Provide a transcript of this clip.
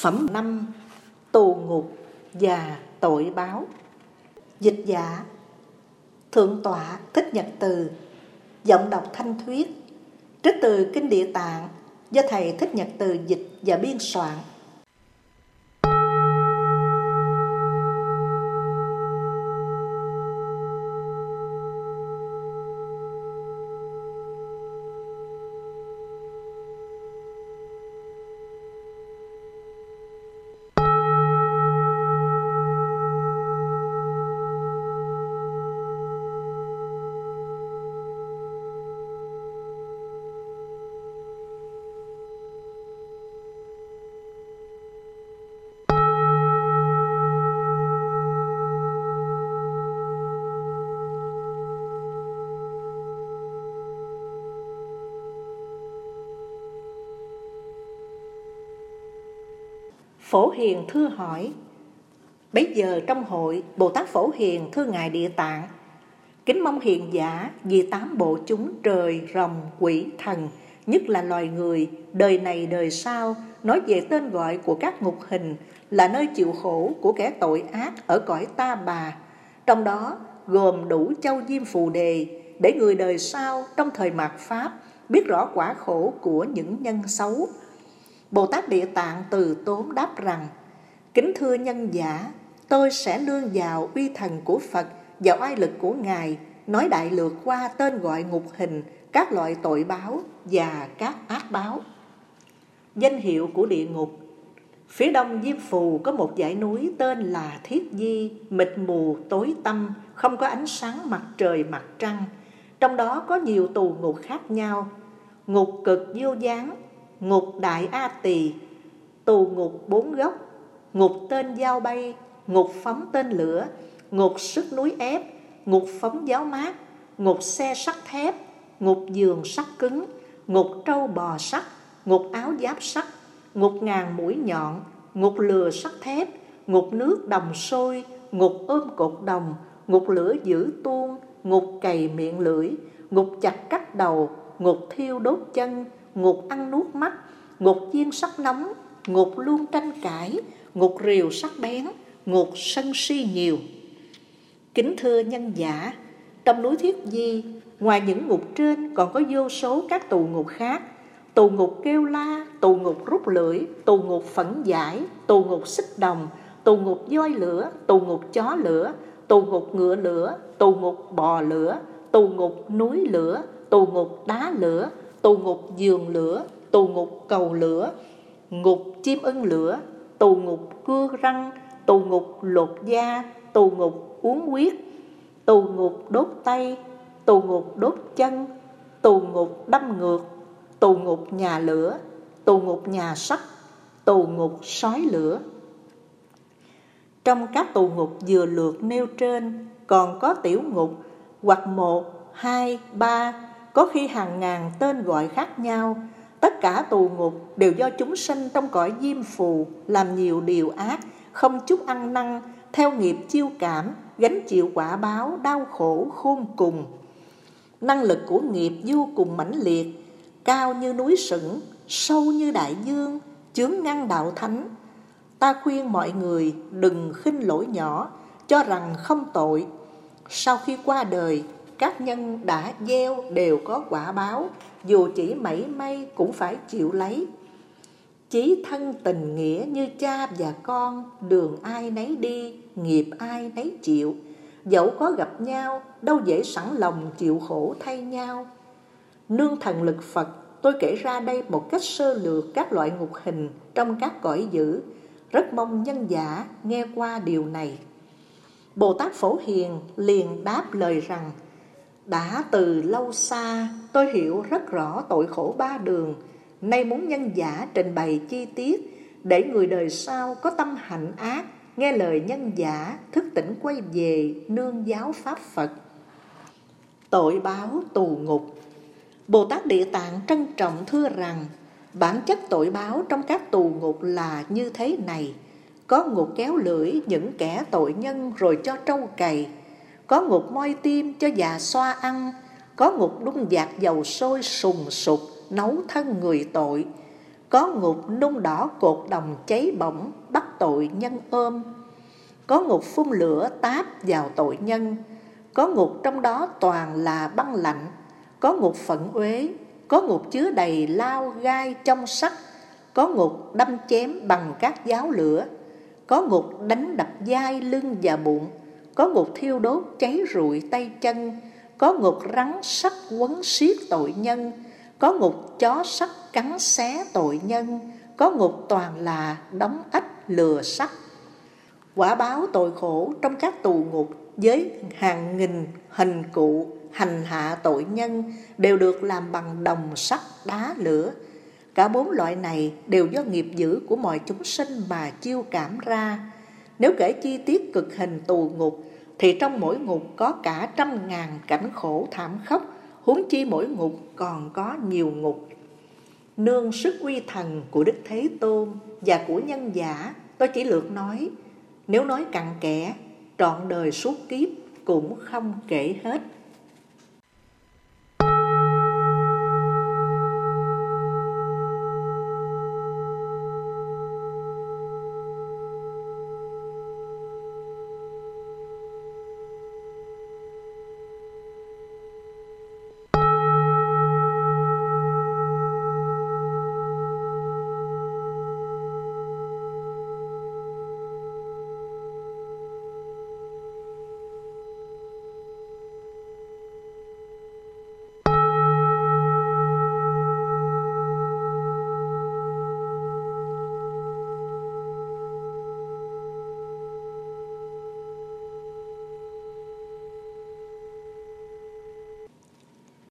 Phẩm 5 Tù ngục và tội báo. Dịch giả, Thượng tọa Thích Nhật Từ, Giọng đọc thanh thuyết Trích từ Kinh Địa Tạng do Thầy Thích Nhật Từ dịch và biên soạn. Phổ Hiền thưa hỏi Bây giờ trong hội Bồ Tát Phổ Hiền thưa Ngài Địa Tạng Kính mong hiền giả vì tám bộ chúng trời, rồng, quỷ, thần Nhất là loài người, đời này đời sau Nói về tên gọi của các ngục hình Là nơi chịu khổ của kẻ tội ác ở cõi ta bà. Trong đó gồm đủ châu diêm phù đề Để người đời sau trong thời mạt Pháp Biết rõ quả khổ của những nhân xấu. Bồ Tát Địa Tạng từ tốn đáp rằng Kính thưa nhân giả Tôi sẽ nương vào uy thần của Phật và oai lực của Ngài Nói đại lược qua tên gọi ngục hình Các loại tội báo và các ác báo Danh hiệu của địa ngục Phía đông Diêm Phù có một dãy núi tên là Thiết Di, mịt mù, tối tăm, không có ánh sáng mặt trời mặt trăng. Trong đó có nhiều tù ngục khác nhau. Ngục cực vô gián, ngục đại A Tỳ, tù ngục bốn góc, ngục tên dao bay, ngục phóng tên lửa, ngục sức núi ép, ngục phóng giáo mát, ngục xe sắt thép, ngục giường sắt cứng, ngục trâu bò sắt, ngục áo giáp sắt, ngục ngàn mũi nhọn, ngục lừa sắt thép, ngục nước đồng sôi, ngục ôm cột đồng, ngục lửa giữ tuôn, ngục cày miệng lưỡi, ngục chặt cắt đầu, ngục thiêu đốt chân, ngục ăn nuốt mắt, ngục chiên sắc nóng, ngục luôn tranh cãi, ngục rìu sắc bén, ngục sân si nhiều. Kính thưa nhân giả, trong núi Thiết Di, ngoài những ngục trên còn có vô số các tù ngục khác, tù ngục kêu la, tù ngục rút lưỡi, tù ngục phẫn giải, tù ngục xích đồng, tù ngục voi lửa, tù ngục chó lửa, tù ngục ngựa lửa, tù ngục bò lửa, tù ngục núi lửa, tù ngục đá lửa, tù ngục giường lửa, tù ngục cầu lửa, ngục chim ưng lửa, tù ngục cưa răng, tù ngục lột da, tù ngục uống huyết, tù ngục đốt tay, tù ngục đốt chân, tù ngục đâm ngược, tù ngục nhà lửa, tù ngục nhà sắt, tù ngục sói lửa. Trong các tù ngục vừa lượt nêu trên còn có tiểu ngục hoặc một, hai, ba có khi hàng ngàn tên gọi khác nhau. Tất cả tù ngục đều do chúng sinh trong cõi diêm phù làm nhiều điều ác, không chút ăn năn, theo nghiệp chiêu cảm, gánh chịu quả báo, đau khổ khôn cùng. Năng lực của nghiệp vô cùng mãnh liệt, cao như núi sửng, sâu như đại dương, chướng ngăn đạo thánh. Ta khuyên mọi người đừng khinh lỗi nhỏ, cho rằng không tội. Sau khi qua đời, các nhân đã gieo đều có quả báo, dù chỉ mảy may cũng phải chịu lấy. Chí thân tình nghĩa như cha và con, đường ai nấy đi, nghiệp ai nấy chịu. Dẫu có gặp nhau, đâu dễ sẵn lòng chịu khổ thay nhau. Nương thần lực Phật, tôi kể ra đây một cách sơ lược các loại ngục hình trong các cõi dữ. Rất mong nhân giả nghe qua điều này. Bồ Tát Phổ Hiền liền đáp lời rằng, đã từ lâu xa, tôi hiểu rất rõ tội khổ ba đường. Nay muốn nhân giả trình bày chi tiết, Để người đời sau có tâm hạnh ác, Nghe lời nhân giả, thức tỉnh quay về, nương giáo Pháp Phật. Tội báo tù ngục. Bồ Tát Địa Tạng trân trọng thưa rằng, Bản chất tội báo trong các tù ngục là như thế này. Có ngục kéo lưỡi những kẻ tội nhân rồi cho trâu cày có ngục moi tim cho già xoa ăn, có ngục đun dạt dầu sôi sùng sục, nấu thân người tội. Có ngục nung đỏ cột đồng cháy bỏng bắt tội nhân ôm Có ngục phun lửa táp vào tội nhân Có ngục trong đó toàn là băng lạnh Có ngục phận uế Có ngục chứa đầy lao gai trong sắt Có ngục đâm chém bằng các giáo lửa Có ngục đánh đập dai lưng và bụng có ngục thiêu đốt cháy rụi tay chân, Có ngục rắn sắt quấn xiết tội nhân, có ngục chó sắt cắn xé tội nhân, Có ngục toàn là đóng ách lừa sắt. Quả báo tội khổ trong các tù ngục Với hàng nghìn hình cụ hành hạ tội nhân Đều được làm bằng đồng sắt đá lửa. Cả bốn loại này đều do nghiệp dữ của mọi chúng sinh mà chiêu cảm ra. Nếu kể chi tiết cực hình tù ngục Thì trong mỗi ngục có cả trăm ngàn cảnh khổ thảm khốc huống chi mỗi ngục còn có nhiều ngục. Nương sức uy thần của Đức Thế Tôn và của nhân giả, tôi chỉ lược nói, nếu nói cặn kẽ, trọn đời suốt kiếp cũng không kể hết.